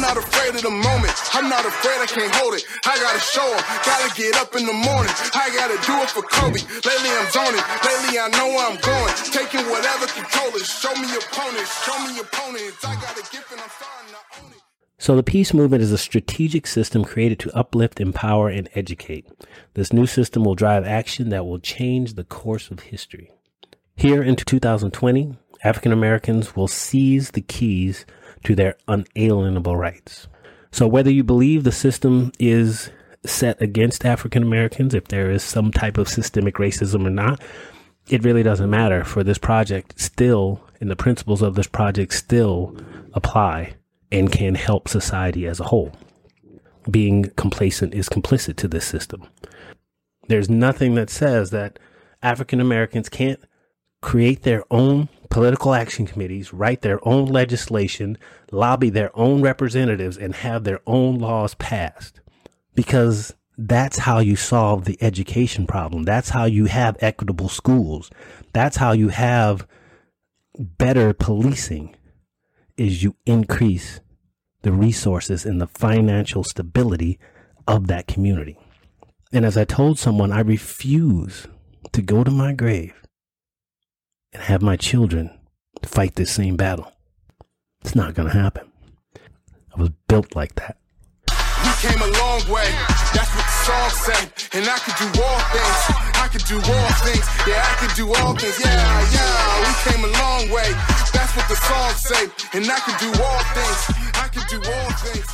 I'm not afraid of the moment. I'm not afraid I can't hold it. I gotta show them. Gotta get up in the morning. I gotta do it for Kobe. Lately I'm zoning. Lately I know where I'm going. Taking whatever controllers. Show me opponents. Show me opponents. I got a gift and I'm starting to own it. So, the peace movement is a strategic system created to uplift, empower, and educate. This new system will drive action that will change the course of history. Here into 2020, African Americans will seize the keys to their unalienable rights. So, whether you believe the system is set against African Americans, if there is some type of systemic racism or not, it really doesn't matter for this project still, and the principles of this project still apply and can help society as a whole. Being complacent is complicit to this system. There's nothing that says that African Americans can't create their own political action committees, write their own legislation, lobby their own representatives, and have their own laws passed. Because that's how you solve the education problem. That's how you have equitable schools. That's how you have better policing is you increase the resources and the financial stability of that community. And as I told someone, I refuse to go to my grave and have my children fight this same battle. It's not going to happen. I was built like that. We came a long way. That's what the song. And I could do all things. I could do all things. Yeah, I could do all things. Yeah, yeah. We came a long way. That's what the song. And I could do all things. I could do all things.